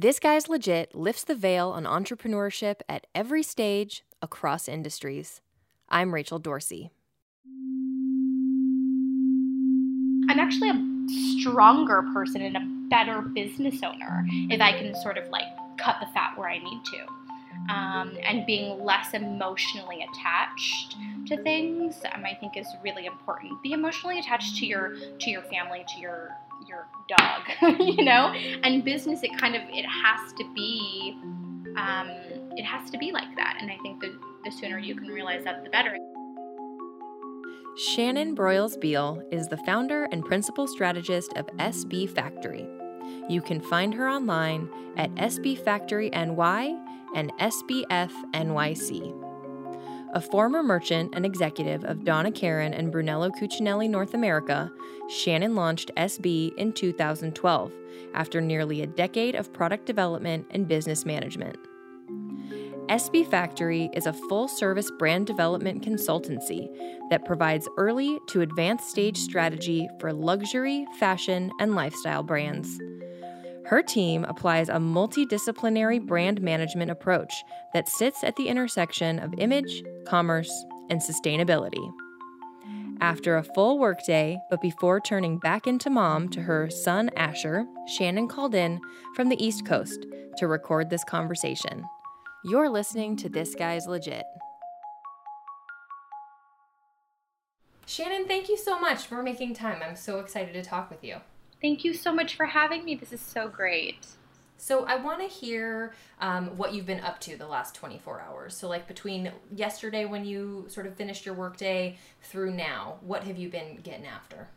This Guy's Legit lifts the veil on entrepreneurship at every stage across industries. I'm Rachel Dorsey. I'm actually a stronger person and a better business owner if I can sort of like cut the fat where I need to. Um, and being less emotionally attached to things, um, I think, is really important. Be emotionally attached to your to your family, to your your dog, you know. And business, it kind of it has to be, um, it has to be like that. And I think the the sooner you can realize that, the better. Shannon Broyles Beale is the founder and principal strategist of SB Factory. You can find her online at SB Factory NY and SBF NYC. A former merchant and executive of Donna Karan and Brunello Cucinelli North America, Shannon launched SB in 2012 after nearly a decade of product development and business management. SB Factory is a full service brand development consultancy that provides early to advanced stage strategy for luxury, fashion, and lifestyle brands. Her team applies a multidisciplinary brand management approach that sits at the intersection of image, commerce, and sustainability. After a full workday, but before turning back into mom to her son Asher, Shannon called in from the East Coast to record this conversation. You're listening to This Guy's Legit. Shannon, thank you so much for making time. I'm so excited to talk with you. Thank you so much for having me. This is so great. So, I want to hear um, what you've been up to the last 24 hours. So, like between yesterday when you sort of finished your workday through now, what have you been getting after?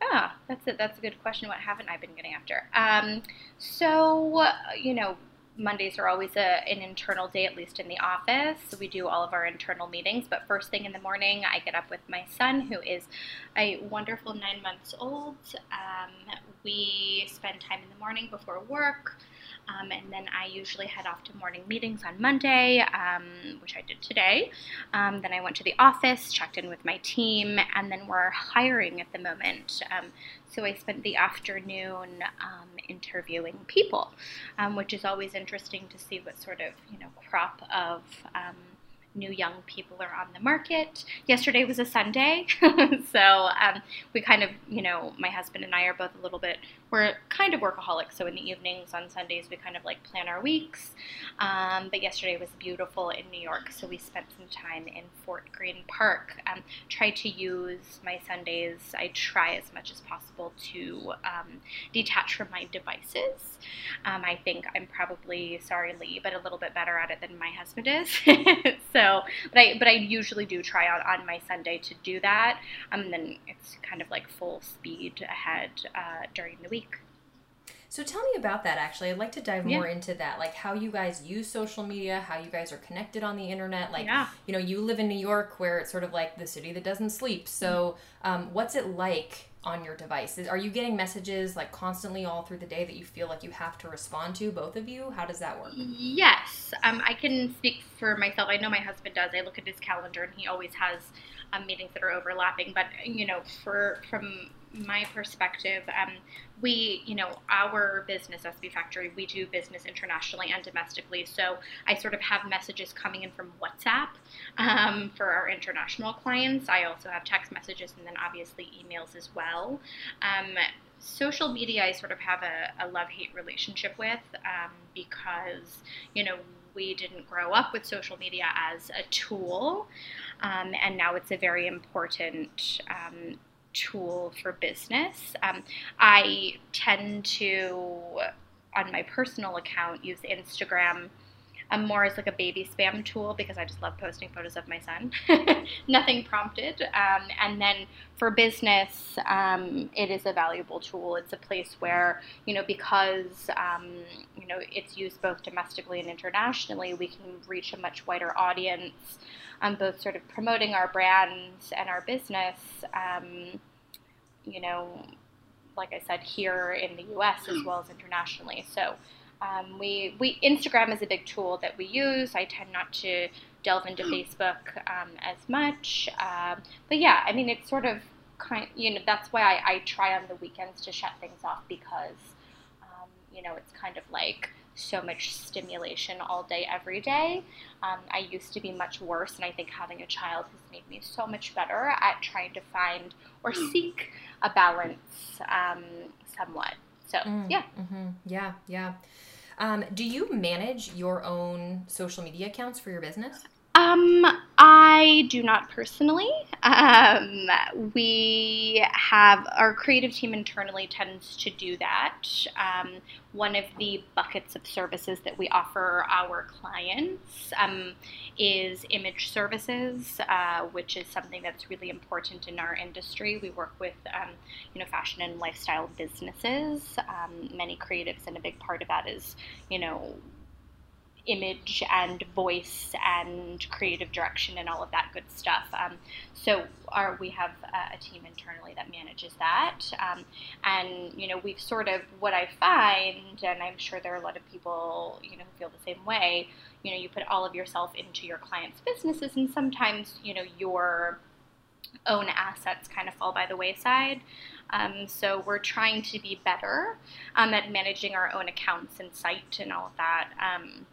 Ah, that's it. That's a good question. What haven't I been getting after? Um, so, you know, Mondays are always a, an internal day, at least in the office. We do all of our internal meetings. But first thing in the morning, I get up with my son, who is a wonderful nine months old. Um, we spend time in the morning before work. Um, and then I usually head off to morning meetings on Monday, um, which I did today. Um, then I went to the office, checked in with my team, and then we're hiring at the moment. Um, so I spent the afternoon um, interviewing people, um, which is always interesting to see what sort of you know crop of new young people are on the market. Yesterday was a Sunday, so um, we kind of, you know, my husband and I are both a little bit, we're kind of workaholics. So in the evenings on Sundays, we kind of like plan our weeks. Um, but yesterday was beautiful in New York, so we spent some time in Fort Greene Park. Um, tried to use my Sundays, I try as much as possible to um, detach from my devices. Um, I think I'm probably, sorry Lee, but a little bit better at it than my husband is. so but I but I usually do try out on my Sunday to do that. Um, and then it's kind of like full speed ahead uh, during the week. So tell me about that actually. I'd like to dive yeah. more into that. Like how you guys use social media, how you guys are connected on the internet. Like yeah. you know, you live in New York where it's sort of like the city that doesn't sleep. So um, what's it like on your device? Are you getting messages like constantly all through the day that you feel like you have to respond to, both of you? How does that work? Yes. Um, I can speak for myself. I know my husband does. I look at his calendar and he always has um, meetings that are overlapping. But, you know, for from my perspective, um, we, you know, our business, SB Factory, we do business internationally and domestically. So I sort of have messages coming in from WhatsApp um, for our international clients. I also have text messages and then obviously emails as well. Um, social media, I sort of have a, a love hate relationship with um, because, you know, we didn't grow up with social media as a tool, um, and now it's a very important um, tool for business. Um, I tend to, on my personal account, use Instagram um, more as like a baby spam tool because I just love posting photos of my son. Nothing prompted. Um, and then for business, um, it is a valuable tool. It's a place where, you know, because, um, you know, it's used both domestically and internationally, we can reach a much wider audience, um, both sort of promoting our brands and our business, um, you know, like I said, here in the US as well as internationally. So, um, we, we Instagram is a big tool that we use. I tend not to delve into Facebook um, as much, um, but yeah, I mean it's sort of kind. You know that's why I, I try on the weekends to shut things off because um, you know it's kind of like so much stimulation all day, every day. Um, I used to be much worse, and I think having a child has made me so much better at trying to find or seek a balance um, somewhat. So, mm, yeah. Mm-hmm. Yeah, yeah. Um, do you manage your own social media accounts for your business? Um, I do not personally. Um, we have our creative team internally tends to do that. Um, one of the buckets of services that we offer our clients um, is image services, uh, which is something that's really important in our industry. We work with, um, you know, fashion and lifestyle businesses, um, many creatives, and a big part of that is, you know, image and voice and creative direction and all of that good stuff. Um, so our, we have a, a, team internally that manages that. Um, and, you know, we've sort of, what I find, and I'm sure there are a lot of people, you know, who feel the same way, you know, you put all of yourself into your clients' businesses and sometimes, you know, your own assets kind of fall by the wayside. Um, so we're trying to be better um, at managing our own accounts and site and all of that. Um,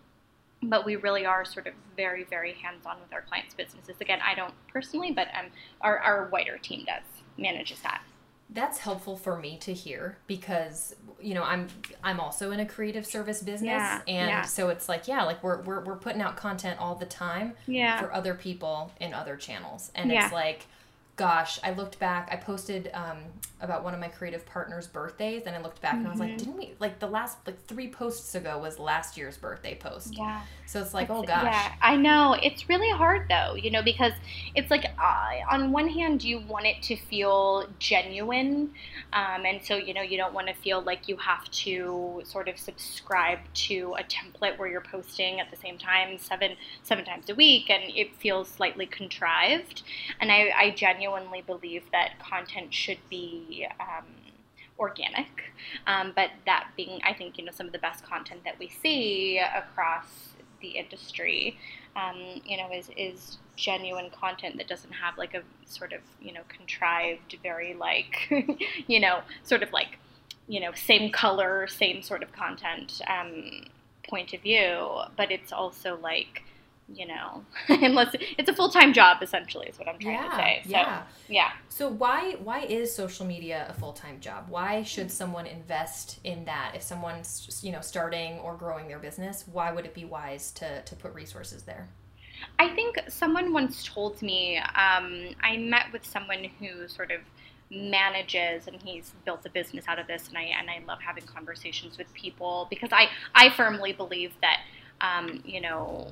but we really are sort of very, very hands-on with our clients' businesses. Again, I don't personally, but um, our, our wider team does manages that. That's helpful for me to hear because you know I'm I'm also in a creative service business yeah, and yeah. so it's like yeah like we're, we're we're putting out content all the time yeah. for other people in other channels and it's like gosh, I looked back. I posted um, about one of my creative partners' birthdays, and I looked back mm-hmm. and I was like, mm-hmm. didn't we like the last like three posts ago was last year's birthday post? Yeah. So it's like, it's, oh gosh. Yeah, I know. It's really hard though, you know, because it's like uh, on one hand you want it to feel genuine, um, and so you know you don't want to feel like you have to sort of subscribe to a template where you're posting at the same time seven seven times a week, and it feels slightly contrived. And I, I genuinely believe that content should be. Um, organic. Um, but that being, I think, you know, some of the best content that we see across the industry, um, you know, is, is genuine content that doesn't have like a sort of, you know, contrived, very like, you know, sort of like, you know, same color, same sort of content um, point of view, but it's also like, you know, unless it's a full time job, essentially, is what I'm trying yeah, to say. So, yeah. Yeah. So why why is social media a full time job? Why should someone invest in that? If someone's you know starting or growing their business, why would it be wise to to put resources there? I think someone once told me. Um, I met with someone who sort of manages and he's built a business out of this and I and I love having conversations with people because I I firmly believe that um, you know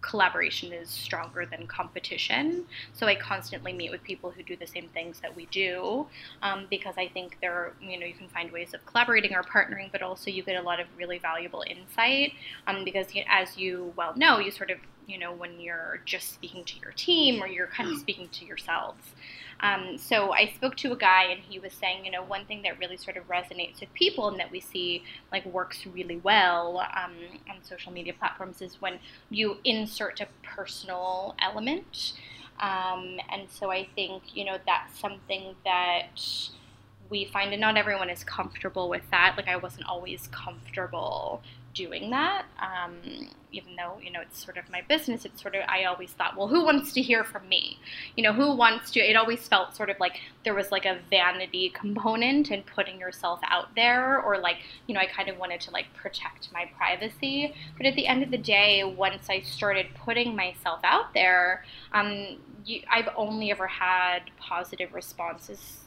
collaboration is stronger than competition. So I constantly meet with people who do the same things that we do um, because I think there are, you know, you can find ways of collaborating or partnering, but also you get a lot of really valuable insight um, because as you well know, you sort of, you know, when you're just speaking to your team or you're kind of speaking to yourselves. Um, so I spoke to a guy and he was saying, you know, one thing that really sort of resonates with people and that we see like works really well um, on social media platforms is when you insert a personal element. Um, and so I think, you know, that's something that we find, and not everyone is comfortable with that. Like I wasn't always comfortable doing that. Um, even though you know it's sort of my business, it's sort of I always thought, well, who wants to hear from me? You know, who wants to? It always felt sort of like there was like a vanity component in putting yourself out there, or like you know, I kind of wanted to like protect my privacy. But at the end of the day, once I started putting myself out there, um, you, I've only ever had positive responses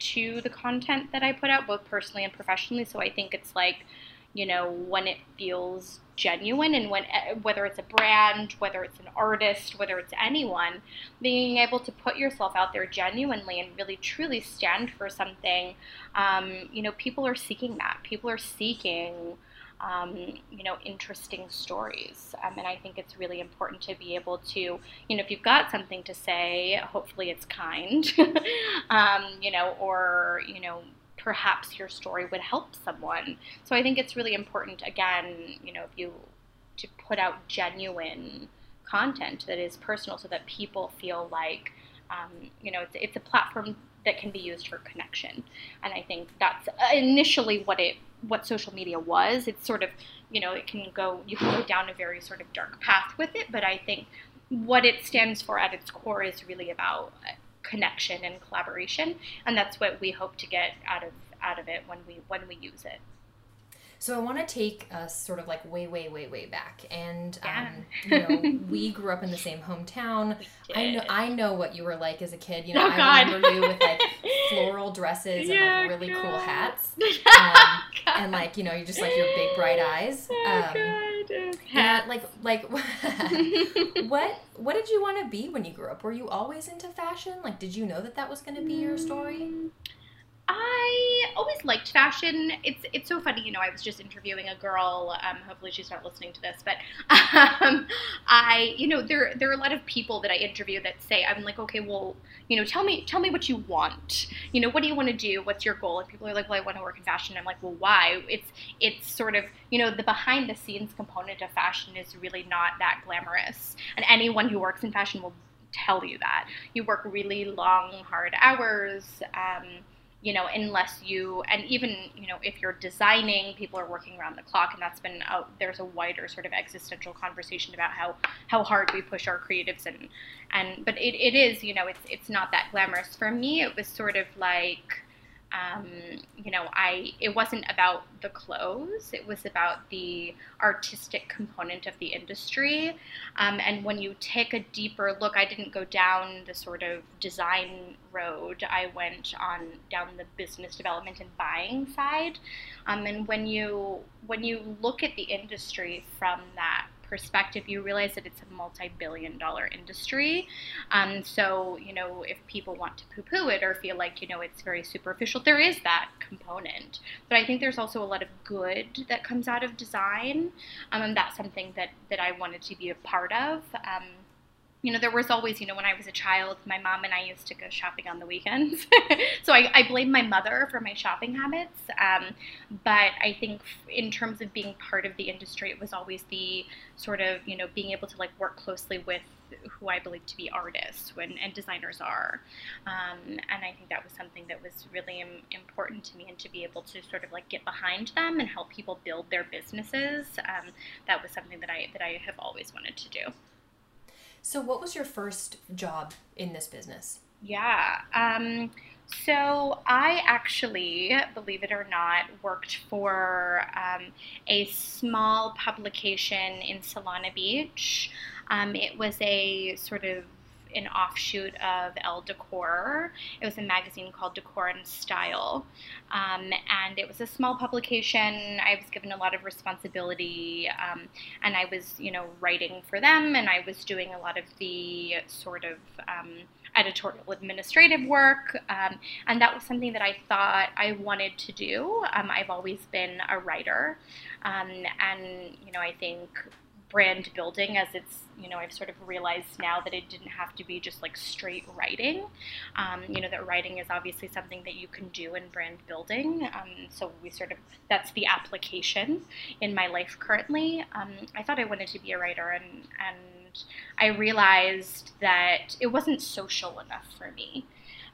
to the content that I put out, both personally and professionally. So I think it's like you know, when it feels genuine and when eh, whether it's a brand, whether it's an artist, whether it's anyone, being able to put yourself out there genuinely and really truly stand for something, um, you know, people are seeking that. People are seeking. Um, you know, interesting stories. Um, and I think it's really important to be able to, you know, if you've got something to say, hopefully it's kind, um, you know, or, you know, perhaps your story would help someone. So I think it's really important, again, you know, if you to put out genuine content that is personal, so that people feel like, um, you know, it's, it's a platform that can be used for connection. And I think that's initially what it what social media was. It's sort of you know, it can go, you can go down a very sort of dark path with it. But I think what it stands for at its core is really about connection and collaboration, and that's what we hope to get out of out of it when we when we use it. So I want to take us sort of like way, way, way, way back, and Yeah. um, you know, we grew up in the same hometown. I know, I know what you were like as a kid. You know, Oh, I God. remember you with like floral dresses Yeah, and like really cool hats, God. and like you know, you just like your big bright eyes. Oh, Um, God. yeah, like like what what did you want to be when you grew up? Were you always into fashion? Like, did you know that that was going to be your story? I always liked fashion. It's it's so funny, you know. I was just interviewing a girl. Um, hopefully, she's not listening to this, but um, I, you know, there there are a lot of people that I interview that say, I'm like, okay, well, you know, tell me tell me what you want. You know, what do you want to do? What's your goal? And people are like, well, I want to work in fashion. I'm like, well, why? It's it's sort of you know the behind the scenes component of fashion is really not that glamorous, and anyone who works in fashion will tell you that you work really long, hard hours. Um, you know, unless you, and even, you know, if you're designing, people are working around the clock, and that's been, a, there's a wider sort of existential conversation about how, how hard we push our creatives and, and, but it, it is, you know, it's, it's not that glamorous. For me, it was sort of like, um, you know, I, it wasn't about the clothes, it was about the artistic component of the industry. Um, and when you take a deeper look, I didn't go down the sort of design road. I went on down the business development and buying side. Um, and when you when you look at the industry from that perspective, you realize that it's a multi-billion dollar industry. Um, so you know, if people want to poo-poo it or feel like you know it's very superficial, there is that component. But I think there's also a lot of good that comes out of design, um, and that's something that that I wanted to be a part of. Um, you know, there was always, you know, when I was a child, my mom and I used to go shopping on the weekends. so I, I blame my mother for my shopping habits. Um, but I think in terms of being part of the industry, it was always the sort of, you know, being able to like work closely with who I believe to be artists when, and designers are. Um, and I think that was something that was really Im- important to me and to be able to sort of like get behind them and help people build their businesses. Um, that was something that I, that I have always wanted to do. So, what was your first job in this business? Yeah. Um, so I actually, believe it or not, worked for um, a small publication in Solana Beach. Um, it was a sort of an offshoot of Elle Decor. It was a magazine called Decor and Style. Um, and it was a small publication. I was given a lot of responsibility, um, and I was, you know, writing for them, and I was doing a lot of the sort of um, editorial administrative work, um, and that was something that I thought I wanted to do. Um, I've always been a writer, and you know, I think brand building as it's you know i've sort of realized now that it didn't have to be just like straight writing. Um, you know that writing is obviously something that you can do in brand building. Um, so we sort of that's the application in my life currently. Um, i thought i wanted to be a writer and and i realized that it wasn't social enough for me.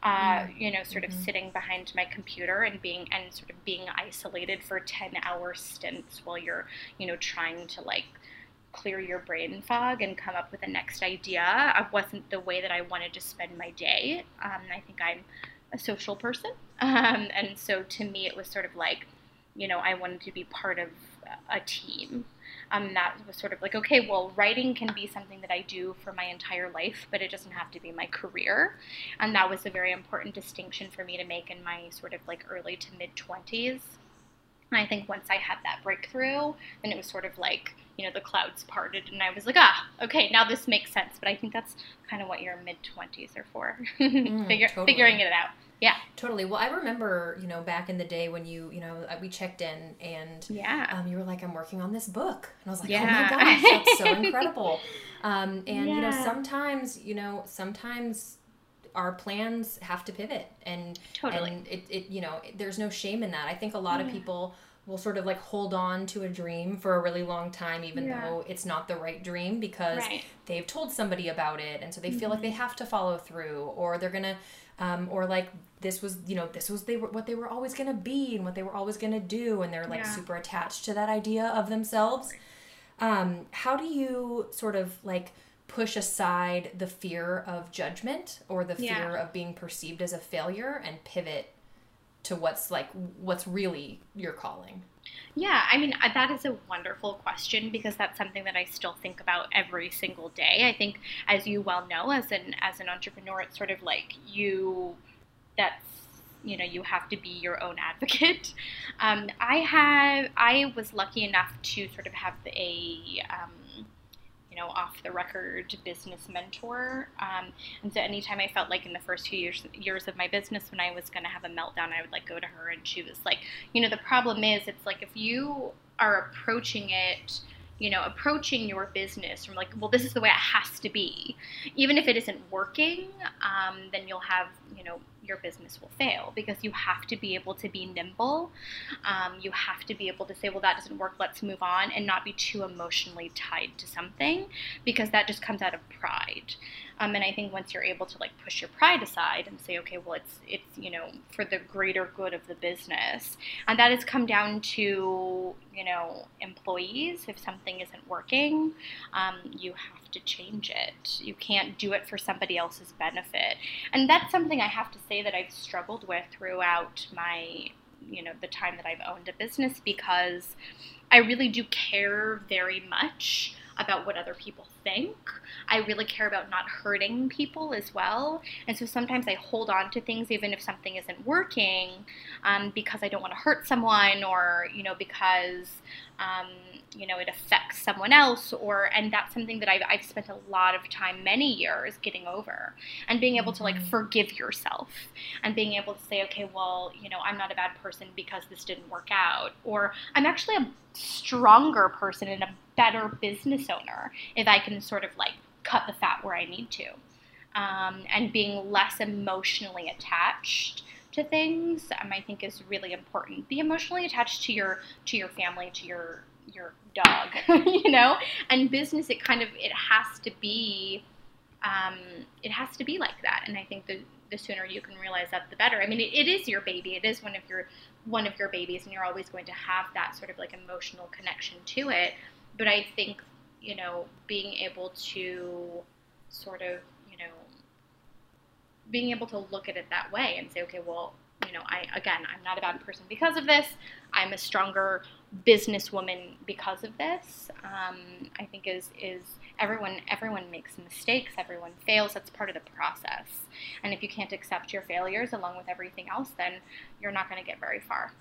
Uh, you know, sort of Mhm. sitting behind my computer and being and sort of being isolated for ten hour stints while you're, you know, trying to like clear your brain fog and come up with the next idea. I wasn't the way that I wanted to spend my day. Um, I think I'm a social person, um, and so to me, it was sort of like, you know, I wanted to be part of a team. Um, that was sort of like, okay, well, writing can be something that I do for my entire life, but it doesn't have to be my career. And that was a very important distinction for me to make in my sort of like early to mid 20s. And I think once I had that breakthrough, then it was sort of like, you know, the clouds parted and I was like, ah, okay, now this makes sense. But I think that's kind of what your mid 20s are for, Figure, totally. figuring it out. Yeah. Totally. Well, I remember, you know, back in the day when you, you know, uh, we checked in and Yeah. um, you were like, I'm working on this book. And I was like, Yeah. oh my gosh, that's so incredible. Um, and, you know, sometimes, you know, sometimes our plans have to pivot and, Totally. and it, it, you know, there's no shame in that. I think a lot of people will sort of like hold on to a dream for a really long time even Yeah. though it's not the right dream because Right. they've told somebody about it and so they feel like they Mm-hmm. have to follow through or they're gonna um, or like this was you know this was they were what they were always gonna be and what they were always gonna do and they're like Yeah. super attached to that idea of themselves um, how do you sort of like push aside the fear of judgment or the Yeah. fear of being perceived as a failure and pivot to what's like what's really your calling Yeah, I mean uh, that is a wonderful question because that's something that I still think about every single day. I think, as you well know, as an as an entrepreneur, it's sort of like you. That's you know you have to be your own advocate. Um, I have I was lucky enough to sort of have a um, you know off the record business mentor, um, and so anytime I felt like in the first few years years of my business when I was going to have a meltdown, I would like go to her and she was like you know the problem is it's like if you are approaching it you know approaching your business from like well this is the way it has to be. Even if it isn't working um, then you'll have you know your business will fail because you have to be able to be nimble um, you have to be able to say well that doesn't work let's move on and not be too emotionally tied to something because that just comes out of pride um, and I think once you're able to like push your pride aside and say, okay, well, it's it's you know for the greater good of the business, and that has come down to you know employees. If something isn't working, um, you have to change it. You can't do it for somebody else's benefit, and that's something I have to say that I've struggled with throughout my you know the time that I've owned a business because I really do care very much about what other people think. I really care about not hurting people as well. And so sometimes I hold on to things even if something isn't working um, because I don't want to hurt someone or, you know, because, um, you know, it affects someone else or, and that's something that I've, I've spent a lot of time, many years getting over and being able to like Mhm. forgive yourself and being able to say, okay, well, you know, I'm not a bad person because this didn't work out or I'm actually a stronger person and a better business owner if I can sort of like cut the fat where I need to. Um, and being less emotionally attached to things, um, I think is really important. Be emotionally attached to your to your family, to your your dog, you know. And business, it kind of it has to be, um, it has to be like that. And I think the the sooner you can realize that, the better. I mean, it, it is your baby. It is one of your one of your babies, and you're always going to have that sort of like emotional connection to it. But I think you know being able to sort of you know being able to look at it that way and say, okay, well, you know, I again, I'm not a bad person because of this. I'm a stronger businesswoman because of this. Um, I think is is everyone everyone makes mistakes. Everyone fails. That's part of the process. And if you can't accept your failures along with everything else, then you're not going to get very far.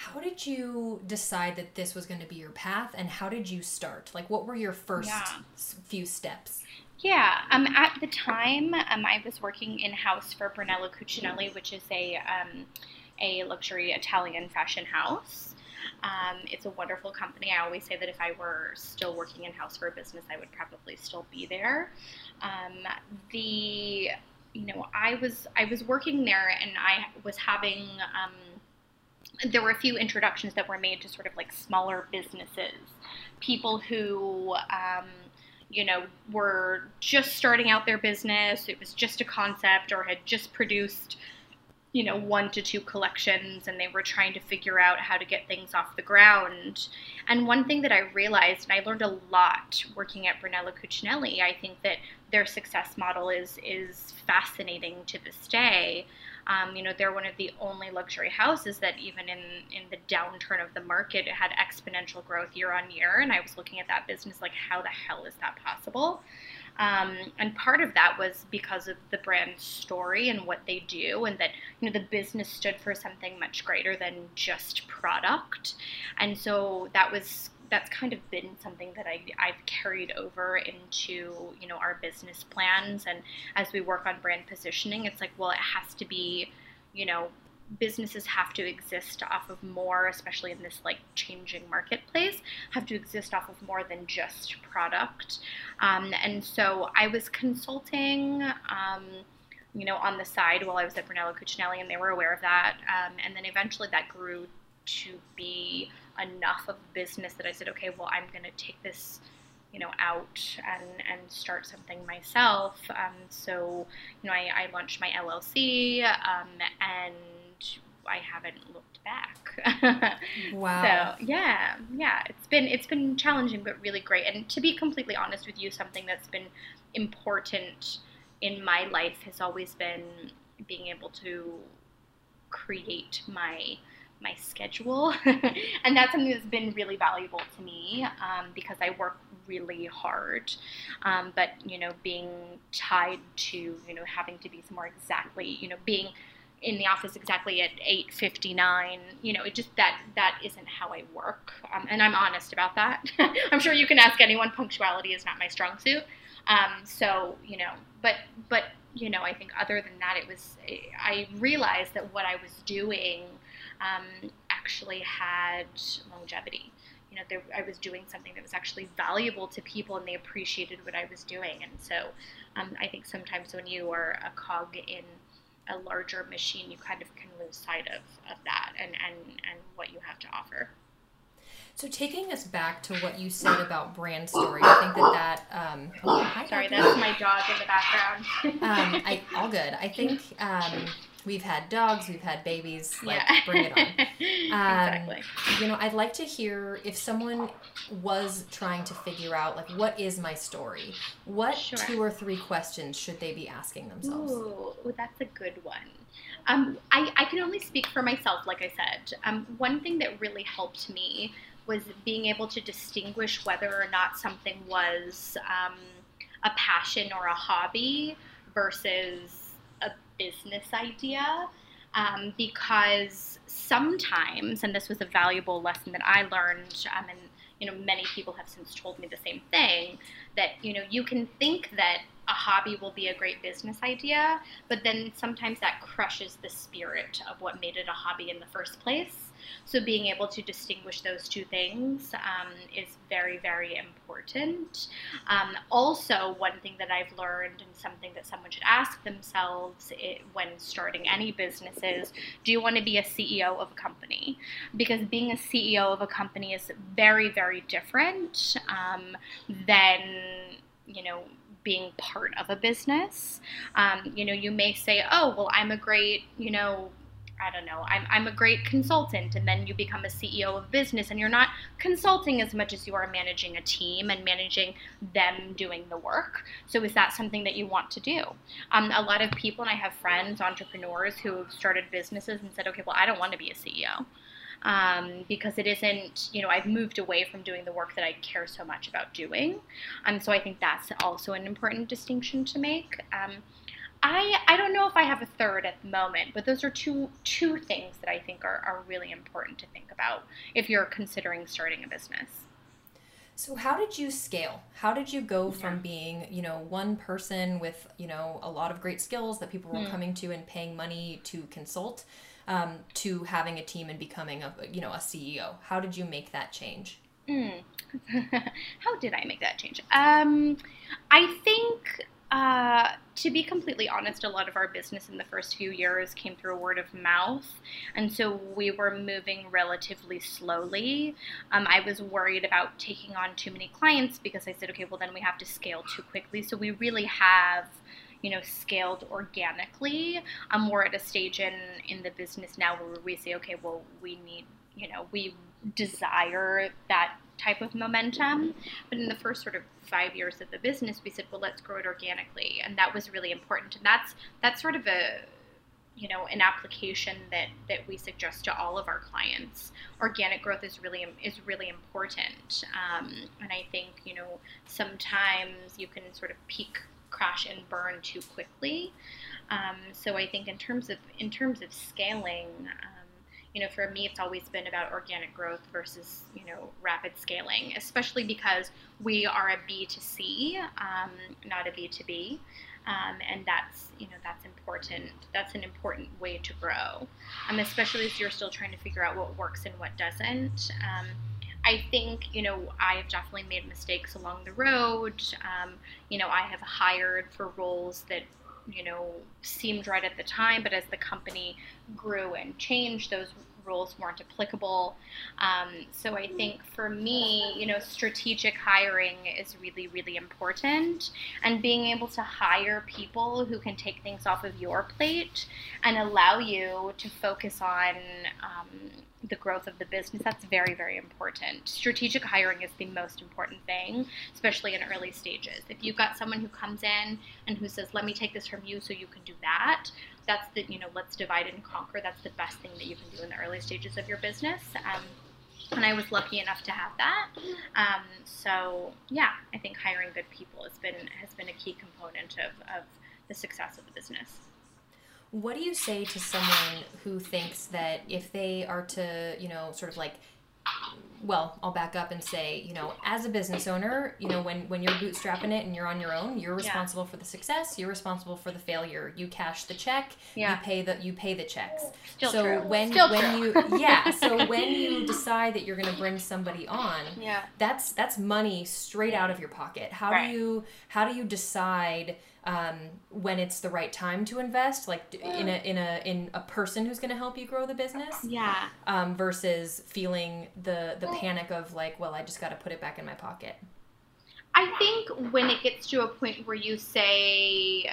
How did you decide that this was going to be your path and how did you start? Like, what were your first Yeah. few steps? Yeah, um, at the time, um, I was working in house for Brunello Cucinelli, which is a um, a luxury Italian fashion house. Um, it's a wonderful company. I always say that if I were still working in house for a business, I would probably still be there. Um, the you know, I was I was working there, and I was having. Um, there were a few introductions that were made to sort of like smaller businesses, people who, um, you know, were just starting out their business. It was just a concept or had just produced, you know, one to two collections and they were trying to figure out how to get things off the ground. And one thing that I realized, and I learned a lot working at Brunello Cucinelli, I think that their success model is is fascinating to this day. Um, you know, they're one of the only luxury houses that even in, in the downturn of the market had exponential growth year on year. And I was looking at that business like, how the hell is that possible? Um, and part of that was because of the brand story and what they do, and that you know the business stood for something much greater than just product. And so that was that's kind of been something that I, I've carried over into you know our business plans. And as we work on brand positioning it's like well it has to be you know businesses have to exist off of more especially in this like changing marketplace have to exist off of more than just product. Um, and so i was consulting um, you know on the side while i was at brunello cucinelli and they were aware of that. Um, and then eventually that grew to be enough of business that I said, okay, well, I'm going to take this you know out and and start something myself. Um, so you know I, I launched my llc um, and i haven't looked back. Wow. so yeah yeah it's been it's been challenging but really great. And to be completely honest with you something that's been important in my life has always been being able to create my my schedule. And that's something that's been really valuable to me um, because i work really hard. Um, but you know being tied to you know having to be somewhere exactly you know being in the office exactly at 8.59 you know it just that that isn't how i work. Um, and i'm honest about that. I'm sure you can ask anyone punctuality is not my strong suit um, so you know but but you know i think other than that it was i realized that what i was doing um, actually had longevity. You know, there, I was doing something that was actually valuable to people, and they appreciated what I was doing. And so, um, I think sometimes when you are a cog in a larger machine, you kind of can lose sight of, of that and, and, and what you have to offer. So taking us back to what you said about brand story, I think that that. Um, oh, Sorry, that's my dog in the background. um, I, all good. I think um, we've had dogs, we've had babies. Like, yeah. bring it on. Um, exactly. You know, I'd like to hear if someone was trying to figure out, like, what is my story? What sure. two or three questions should they be asking themselves? Ooh, that's a good one. Um, I, I can only speak for myself, like I said. Um, one thing that really helped me was being able to distinguish whether or not something was um, a passion or a hobby versus a business idea um, because sometimes, and this was a valuable lesson that I learned, um, and you know many people have since told me the same thing, that you know you can think that a hobby will be a great business idea, but then sometimes that crushes the spirit of what made it a hobby in the first place. So being able to distinguish those two things um, is very, very important. Um, also, one thing that I've learned and something that someone should ask themselves it, when starting any business is, do you want to be a CEO of a company? Because being a CEO of a company is very, very different um, than, you know, being part of a business. Um, you know, you may say, oh, well, I'm a great, you know, I don't know, I'm, I'm a great consultant, and then you become a CEO of business, and you're not consulting as much as you are managing a team and managing them doing the work. So, is that something that you want to do? Um, a lot of people, and I have friends, entrepreneurs, who have started businesses and said, okay, well, I don't want to be a CEO. Um, because it isn't, you know, I've moved away from doing the work that I care so much about doing. Um, so I think that's also an important distinction to make. Um, I I don't know if I have a third at the moment, but those are two two things that I think are, are really important to think about if you're considering starting a business. So how did you scale? How did you go from being, you know, one person with, you know, a lot of great skills that people were mm. coming to and paying money to consult, um, to having a team and becoming a, you know, a CEO? How did you make that change? Mm. How did I make that change? Um, I think to be completely honest, a lot of our business in the first few years came through word of mouth. And so we were moving relatively slowly. Um, I was worried about taking on too many clients because I said, okay, well, then we have to scale too quickly. So we really have you know scaled organically um, we're at a stage in in the business now where we say okay well we need you know we desire that type of momentum. But in the first sort of five years of the business, we said, well, let's grow it organically, and that was really important. And that's that's sort of a you know an application that that we suggest to all of our clients. Organic growth is really is really important, um, and I think you know sometimes you can sort of peak, crash, and burn too quickly. Um, so I think in terms of in terms of scaling. Um, you know, for me, it's always been about organic growth versus, you know, rapid scaling, especially because we are a B2C, um, not a B2B. Um, and that's, you know, that's important. That's an important way to grow, um, especially as you're still trying to figure out what works and what doesn't. Um, I think, you know, I've definitely made mistakes along the road. Um, you know, I have hired for roles that you know, seemed right at the time, but as the company grew and changed, those rules weren't applicable. Um, so I think for me, you know, strategic hiring is really, really important. And being able to hire people who can take things off of your plate and allow you to focus on um, the growth of the business, that's very, very important. Strategic hiring is the most important thing, especially in early stages. If you've got someone who comes in and who says, let me take this from you so you can do that, that's the, you know, let's divide and conquer. That's the best thing that you can do in the early stages of your business. Um, and I was lucky enough to have that. Um, so yeah, I think hiring good people has been has been a key component of, of the success of the business. What do you say to someone who thinks that if they are to, you know, sort of like well, I'll back up and say, you know, as a business owner, you know, when when you're bootstrapping it and you're on your own, you're responsible yeah. for the success, you're responsible for the failure. You cash the check, yeah. you pay the you pay the checks. Still so true. when Still when true. you yeah, so when you decide that you're going to bring somebody on, yeah. that's that's money straight out of your pocket. How right. do you how do you decide um, when it's the right time to invest, like in a in a in a person who's going to help you grow the business. Yeah. Um, versus feeling the the panic of like, well, I just got to put it back in my pocket. I think when it gets to a point where you say,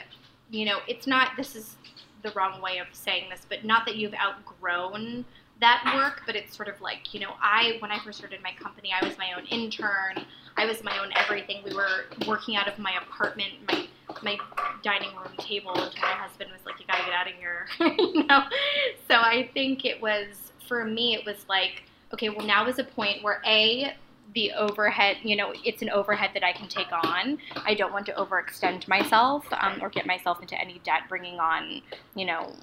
you know, it's not. This is the wrong way of saying this, but not that you've outgrown that work, but it's sort of like, you know, I when I first started my company, I was my own intern. I was my own everything. We were working out of my apartment. My my dining room table until my husband was like, "You gotta get out of here," you know. So I think it was for me. It was like, okay, well now is a point where a the overhead, you know, it's an overhead that I can take on. I don't want to overextend myself um, or get myself into any debt bringing on, you know,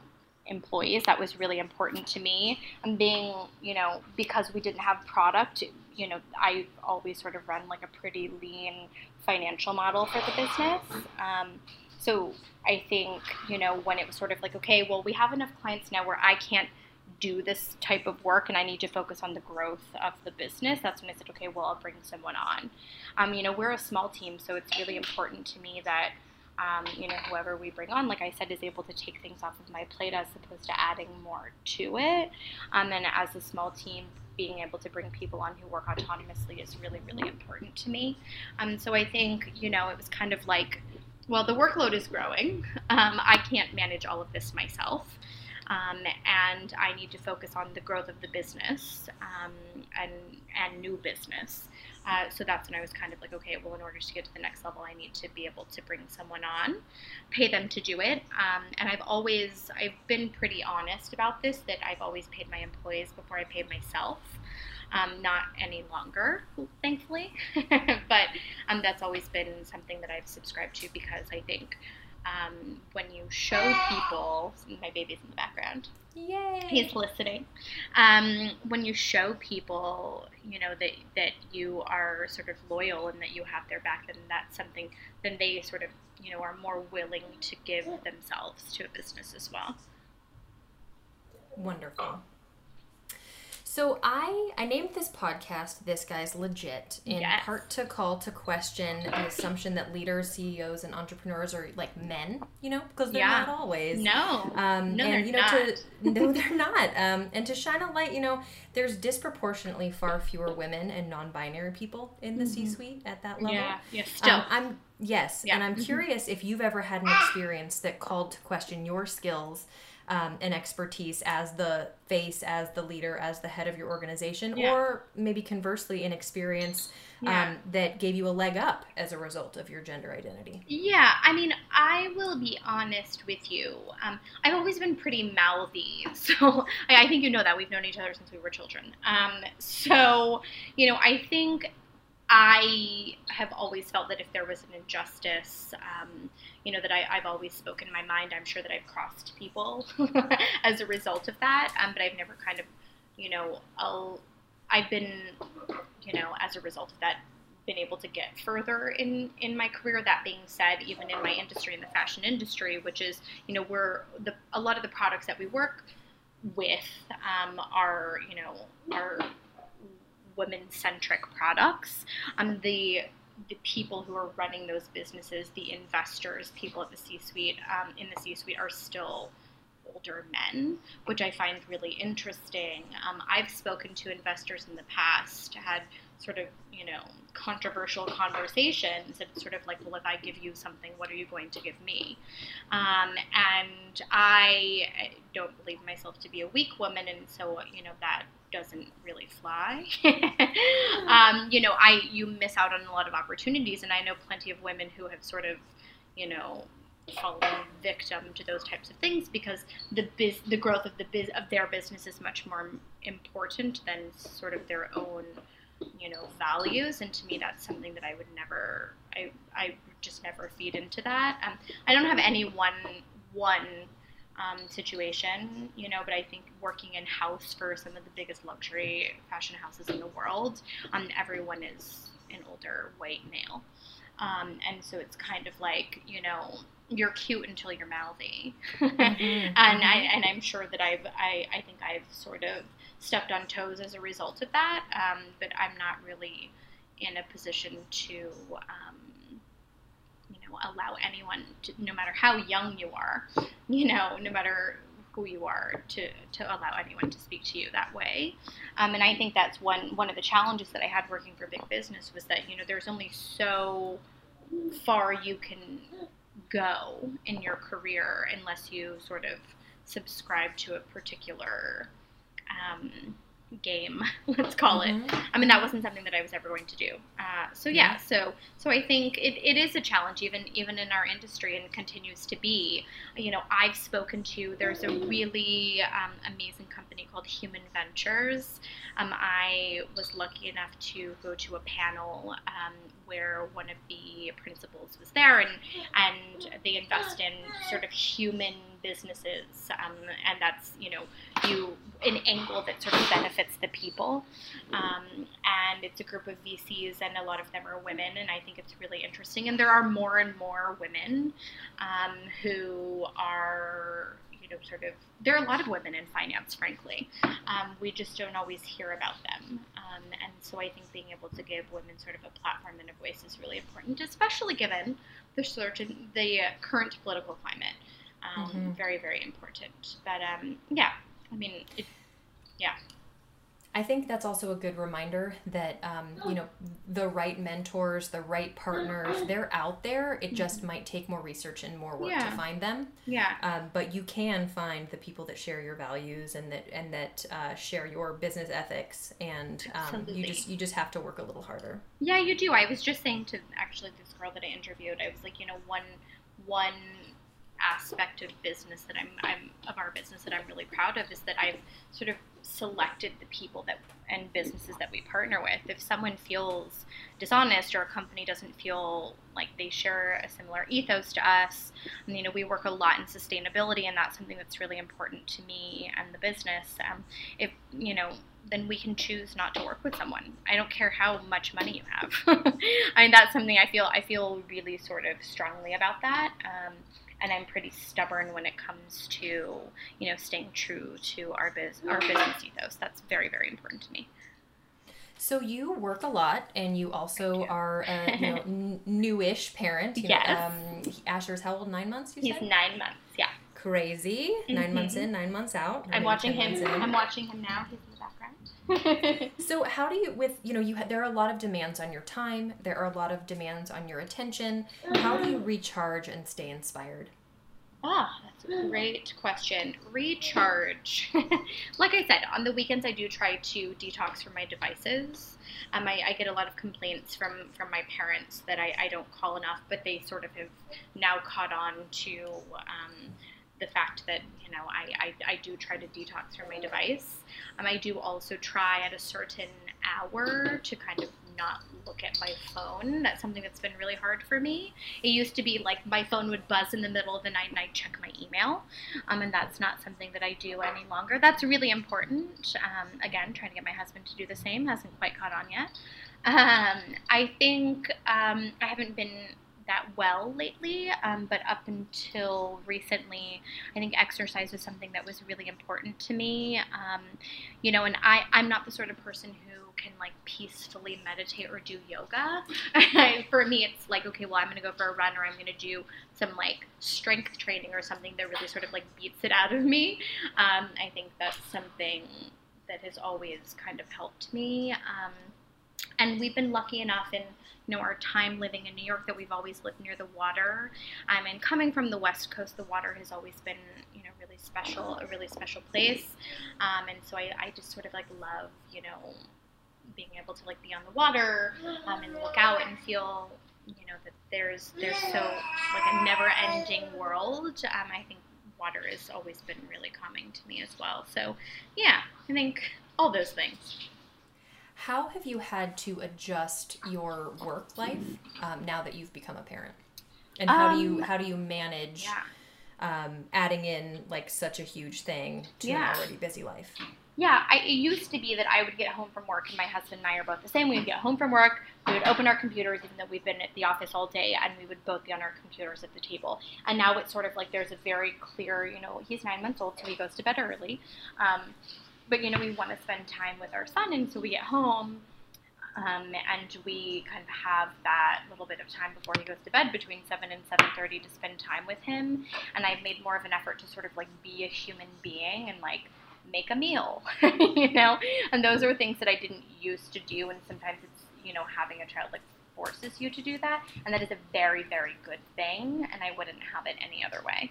employees. That was really important to me. And being, you know, because we didn't have product, you know, I always sort of run like a pretty lean financial model for the business. Um, so I think, you know, when it was sort of like, okay, well, we have enough clients now where I can't do this type of work and I need to focus on the growth of the business, that's when I said, okay, well, I'll bring someone on. Um, you know, we're a small team, so it's really important to me that um, you know, whoever we bring on, like I said, is able to take things off of my plate as opposed to adding more to it. Um, and as a small team, being able to bring people on who work autonomously is really, really important to me. Um, so I think, you know, it was kind of like, well, the workload is growing. Um, I can't manage all of this myself. Um, and I need to focus on the growth of the business um, and and new business. Uh, so that's when I was kind of like, okay, well, in order to get to the next level, I need to be able to bring someone on, pay them to do it. Um, and I've always, I've been pretty honest about this that I've always paid my employees before I paid myself. Um, not any longer, thankfully, but um, that's always been something that I've subscribed to because I think um, when you show people, my baby's in the background. Yay! He's listening. Um, when you show people, you know that that you are sort of loyal and that you have their back, then that's something. Then they sort of, you know, are more willing to give themselves to a business as well. Wonderful. So I I named this podcast "This Guy's Legit" in Yes. part to call to question the assumption that leaders, CEOs, and entrepreneurs are like men. You know, because they're Yeah. not always. No, Um, No, and they're you know, not. to no, they're not. Um, and to shine a light, you know, there's disproportionately far fewer women and non-binary people in the C-suite at that level. yeah, yeah. Still, Um, I'm yes, Yeah. and I'm curious if you've ever had an experience that called to question your skills um, and expertise as the face, as the leader, as the head of your organization, Yeah. or maybe conversely, an experience Yeah. um, that gave you a leg up as a result of your gender identity. Yeah, I mean, I will be honest with you. Um, I've always been pretty mouthy, so I, I think you know that we've known each other since we were children. Um, so, you know, I think I have always felt that if there was an injustice, um, you know, that I, I've always spoken my mind. I'm sure that I've crossed people as a result of that, um, but I've never kind of, you know, I'll, I've been, you know, as a result of that, been able to get further in in my career. That being said, even in my industry, in the fashion industry, which is, you know, we're the a lot of the products that we work with um, are, you know, are women-centric products. Um, the the people who are running those businesses, the investors, people at the C-suite, um, in the C-suite are still older men, which I find really interesting. Um, I've spoken to investors in the past, had sort of, you know, controversial conversations. It's sort of like, well, if I give you something, what are you going to give me? Um, and I don't believe myself to be a weak woman, and so, you know, that doesn't really fly. um, you know, I you miss out on a lot of opportunities, and I know plenty of women who have sort of, you know, fallen victim to those types of things because the biz, the growth of the biz of their business is much more important than sort of their own you know values and to me that's something that i would never i i just never feed into that um, i don't have any one one um, situation you know but i think working in house for some of the biggest luxury fashion houses in the world um, everyone is an older white male um, and so it's kind of like you know you're cute until you're mouthy mm-hmm, and mm-hmm. I, and I'm sure that I've I, I think I've sort of stepped on toes as a result of that. Um, but I'm not really in a position to, um, allow anyone, to, no matter how young you are, you know, no matter who you are, to, to allow anyone to speak to you that way. Um, and I think that's one one of the challenges that I had working for big business was that you know there's only so far you can go in your career unless you sort of subscribe to a particular um, game, let's call mm-hmm. it. I mean, that wasn't something that I was ever going to do. Uh, so yeah, so so I think it, it is a challenge, even even in our industry, and continues to be. You know, I've spoken to. There's a really um, amazing company called Human Ventures. Um, I was lucky enough to go to a panel um, where one of the principals was there, and and they invest in sort of human businesses, um, and that's you know you an angle that sort of benefits the people. Um, and it's a group of VCs, and a lot of them are women, and I think it's really interesting. And there are more and more women um, who are you know, sort of, there are a lot of women in finance, frankly. Um, we just don't always hear about them. Um, and so I think being able to give women sort of a platform and a voice is really important, especially given the certain, the current political climate. Um, mm-hmm. Very, very important. But um, yeah, I mean, it, yeah. I think that's also a good reminder that um, you know the right mentors, the right partners, they're out there. It just mm-hmm. might take more research and more work yeah. to find them. Yeah. Um, but you can find the people that share your values and that and that uh, share your business ethics, and um, you just you just have to work a little harder. Yeah, you do. I was just saying to actually this girl that I interviewed, I was like, you know, one one aspect of business that I'm, I'm of our business that I'm really proud of is that I've sort of selected the people that and businesses that we partner with. If someone feels dishonest or a company doesn't feel like they share a similar ethos to us, and, you know, we work a lot in sustainability, and that's something that's really important to me and the business. Um, if you know, then we can choose not to work with someone. I don't care how much money you have. I mean, that's something I feel I feel really sort of strongly about that. Um, and I'm pretty stubborn when it comes to you know staying true to our biz our business ethos. That's very very important to me. So you work a lot, and you also are a you know, n- newish parent. You yes. Know, um, Asher's how old? Nine months. He's said? nine months. Yeah. Crazy. Mm-hmm. Nine months in, nine months out. I'm watching him. I'm watching him now. He's in the background. so how do you with you know you there are a lot of demands on your time there are a lot of demands on your attention. How do you recharge and stay inspired? Ah that's a great question. Recharge. Like i said on the weekends i do try to detox from my devices. Um, I, I, get a lot of complaints from from my parents that I, I don't call enough but they sort of have now caught on to um, the fact that you know I, I, I do try to detox from my device. Um, I do also try at a certain hour to kind of not look at my phone. That's something that's been really hard for me. It used to be like my phone would buzz in the middle of the night and I'd check my email, um, and that's not something that I do any longer. That's really important. Um, again, trying to get my husband to do the same hasn't quite caught on yet. Um, I think um, I haven't been that well lately, um, but up until recently, I think exercise was something that was really important to me. Um, you know, and I, I'm not the sort of person who can like peacefully meditate or do yoga. for me, it's like, okay, well, I'm going to go for a run or I'm going to do some like strength training or something that really sort of like beats it out of me. Um, I think that's something that has always kind of helped me. Um, and we've been lucky enough in you know our time living in New York that we've always lived near the water. Um, and coming from the West Coast, the water has always been you know really special, a really special place. Um, and so I, I just sort of like love you know being able to like be on the water um, and look out and feel you know that there's there's so like a never ending world. Um, I think water has always been really calming to me as well. So yeah, I think all those things. How have you had to adjust your work life um, now that you've become a parent? And how um, do you um, how do you manage yeah. um, adding in like such a huge thing to yeah. an already busy life? Yeah, I, it used to be that I would get home from work, and my husband and I are both the same. We would get home from work, we would open our computers, even though we've been at the office all day, and we would both be on our computers at the table. And now it's sort of like there's a very clear, you know, he's nine months old, so he goes to bed early. Um, but you know we want to spend time with our son and so we get home um, and we kind of have that little bit of time before he goes to bed between 7 and 7.30 to spend time with him. And i've made more of an effort to sort of like be a human being and like make a meal you know? And those are things that i didn't used to do and sometimes it's you know having a child like forces you to do that and that is a very very good thing and i wouldn't have it any other way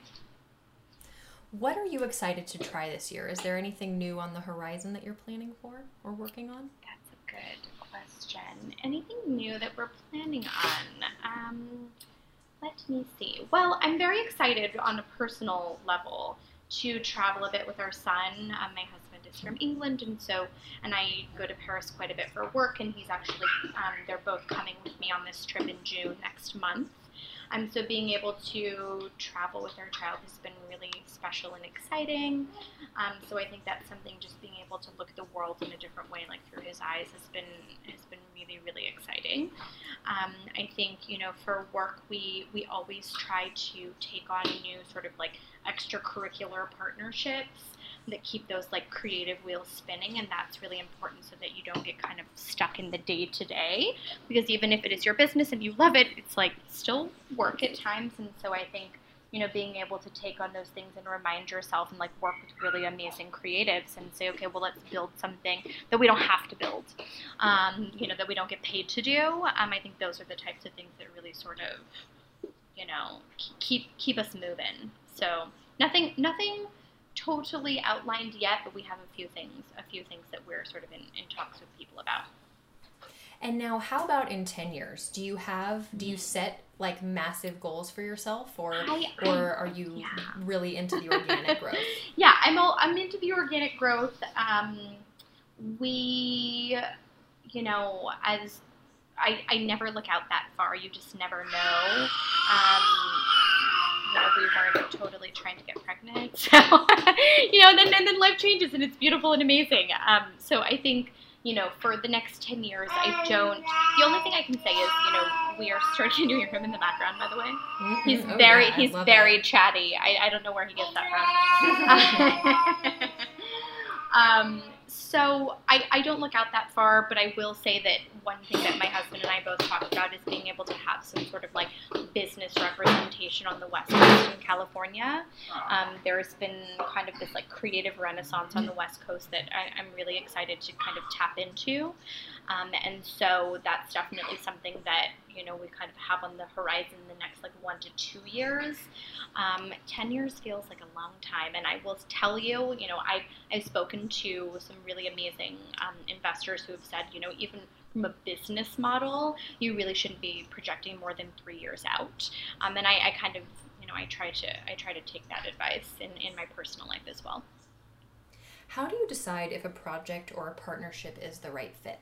what are you excited to try this year? Is there anything new on the horizon that you're planning for or working on? That's a good question. Anything new that we're planning on? Um, let me see. Well, I'm very excited on a personal level to travel a bit with our son. Um, my husband is from England, and so and I go to Paris quite a bit for work. And he's actually um, they're both coming with me on this trip in June next month. Um, so being able to travel with our child has been really special and exciting. Um, so I think that's something just being able to look at the world in a different way, like through his eyes, has been has been really really exciting. Um, I think you know for work we we always try to take on new sort of like extracurricular partnerships that keep those like creative wheels spinning and that's really important so that you don't get kind of stuck in the day to day because even if it is your business and you love it it's like still work at times. And so i think you know being able to take on those things and remind yourself and like work with really amazing creatives and say okay well let's build something that we don't have to build um, you know that we don't get paid to do. Um, i think those are the types of things that really sort of you know keep keep us moving. So nothing nothing totally outlined yet, but we have a few things, a few things that we're sort of in, in talks with people about. And now, how about in ten years? Do you have do you set like massive goals for yourself, or I, I, or are you yeah. really into the organic growth? Yeah, I'm all, I'm into the organic growth. Um, we, you know, as I, I never look out that far. You just never know. Um, we weren't totally trying to get pregnant. So, you know, and then, and then life changes and it's beautiful and amazing. Um, so I think, you know, for the next 10 years, I don't, the only thing I can say is, you know, we are starting to hear him in the background, by the way. Mm-hmm. He's oh, very, yeah, he's very that. chatty. I, I don't know where he gets that from. um, so I, I don't look out that far, but I will say that one thing that my husband and I both talked about is being able to have some sort of like business representation on the West Coast in California. Um, there's been kind of this like creative renaissance on the West Coast that I, am really excited to kind of tap into. Um, and so that's definitely something that you know we kind of have on the horizon the next like one to two years. Um, Ten years feels like a long time, and I will tell you, you know, I've I've spoken to some really amazing um, investors who have said, you know, even from a business model, you really shouldn't be projecting more than three years out. Um, and I, I kind of, you know, I try to I try to take that advice in in my personal life as well. How do you decide if a project or a partnership is the right fit?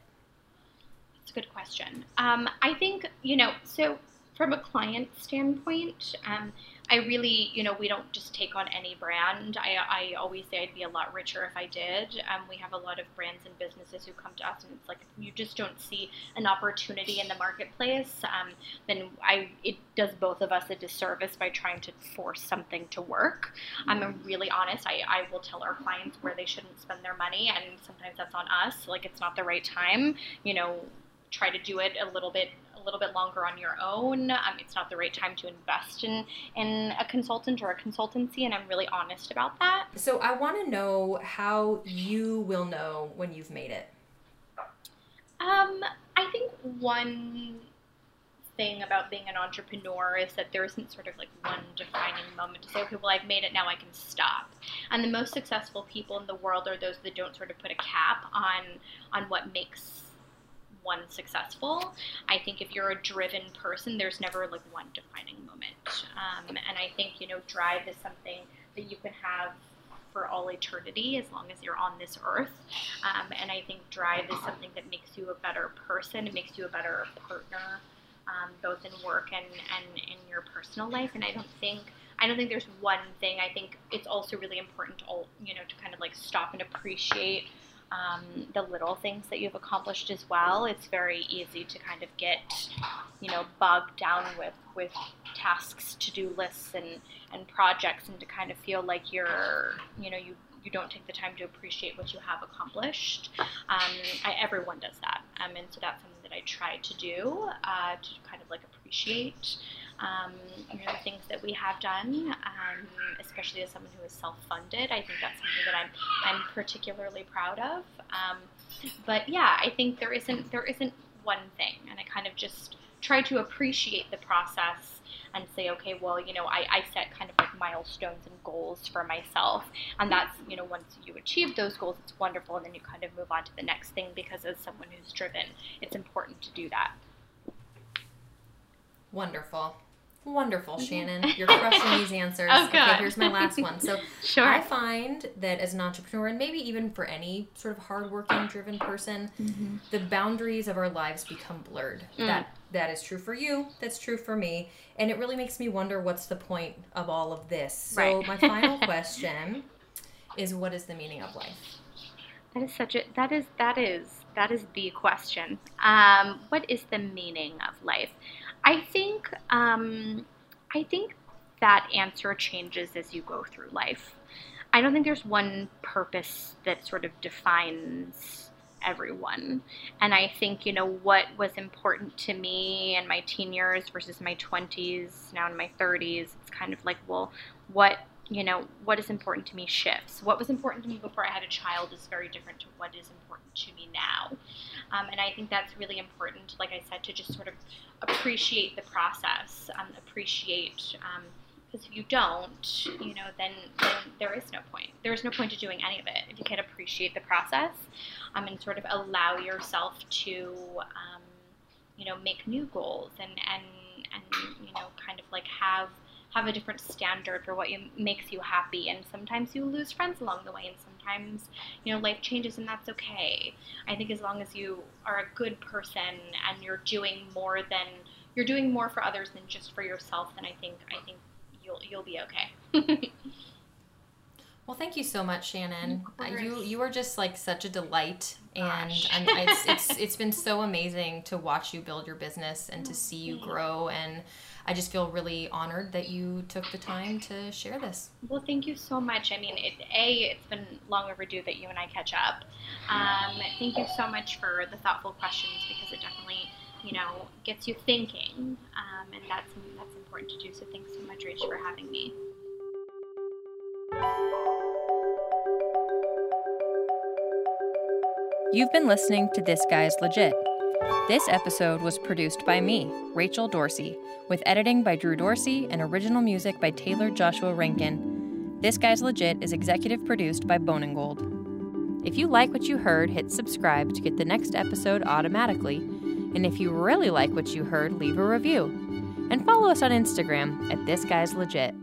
It's a good question. Um, I think, you know, so from a client standpoint, um, I really, you know, we don't just take on any brand. I, I always say I'd be a lot richer if I did. Um, we have a lot of brands and businesses who come to us, and it's like you just don't see an opportunity in the marketplace. Um, then I it does both of us a disservice by trying to force something to work. I'm really honest. I, I will tell our clients where they shouldn't spend their money, and sometimes that's on us. Like it's not the right time. You know, try to do it a little bit a little bit longer on your own. Um, it's not the right time to invest in in a consultant or a consultancy, and I'm really honest about that. So I want to know how you will know when you've made it. Um, I think one thing about being an entrepreneur is that there isn't sort of like one defining moment to say, okay, well, I've made it, now I can stop. And the most successful people in the world are those that don't sort of put a cap on on what makes one successful. I think if you're a driven person, there's never like one defining moment. Um, and I think, you know, drive is something that you can have for all eternity as long as you're on this earth. Um, and I think drive is something that makes you a better person, it makes you a better partner. Um, both in work and, and in your personal life, and I don't think I don't think there's one thing. I think it's also really important to all, you know to kind of like stop and appreciate um, the little things that you've accomplished as well. It's very easy to kind of get, you know, bogged down with with tasks, to do lists, and and projects, and to kind of feel like you're, you know, you you don't take the time to appreciate what you have accomplished. Um, I, everyone does that, um, and so that's something that I try to do uh, to kind of like appreciate um, you know, things that we have done, um, especially as someone who is self-funded. I think that's something that I'm I'm particularly proud of. Um, but yeah, I think there isn't there isn't one thing, and I kind of just try to appreciate the process and say, okay, well, you know, I, I set kind of like milestones and goals for myself. And that's, you know, once you achieve those goals, it's wonderful. And then you kind of move on to the next thing because as someone who's driven, it's important to do that. Wonderful. Wonderful, Shannon. You're crushing these answers. Oh, okay, here's my last one. So, sure. I find that as an entrepreneur, and maybe even for any sort of hardworking, driven person, mm-hmm. the boundaries of our lives become blurred. Mm. That that is true for you. That's true for me, and it really makes me wonder what's the point of all of this. So, right. my final question is, what is the meaning of life? That is such a that is that is that is the question. Um, what is the meaning of life? I think um, I think that answer changes as you go through life. I don't think there's one purpose that sort of defines everyone. And I think, you know, what was important to me in my teen years versus my 20s, now in my 30s, it's kind of like, well, what you know, what is important to me shifts. What was important to me before I had a child is very different to what is important to me now. Um, and I think that's really important, like I said, to just sort of appreciate the process, um, appreciate, because um, if you don't, you know, then, then there is no point. There is no point to doing any of it if you can't appreciate the process um, and sort of allow yourself to, um, you know, make new goals and, and, and, you know, kind of like have – have a different standard for what you, makes you happy. And sometimes you lose friends along the way, and sometimes you know life changes, and that's okay. I think as long as you are a good person and you're doing more than you're doing more for others than just for yourself, then I think I think you'll you'll be okay. Well, thank you so much, Shannon. Uh, you you are just like such a delight, and it's, it's it's been so amazing to watch you build your business and to see you grow and I just feel really honored that you took the time to share this. Well, thank you so much. I mean, it, A, it's been long overdue that you and I catch up. Um, thank you so much for the thoughtful questions because it definitely, you know, gets you thinking. Um, and that's, that's important to do. So thanks so much, Rich, for having me. You've been listening to This Guy's Legit. This episode was produced by me, Rachel Dorsey, with editing by Drew Dorsey and original music by Taylor Joshua Rankin. This Guy's Legit is executive produced by Bone and Gold. If you like what you heard, hit subscribe to get the next episode automatically. And if you really like what you heard, leave a review. And follow us on Instagram at This Guy's Legit.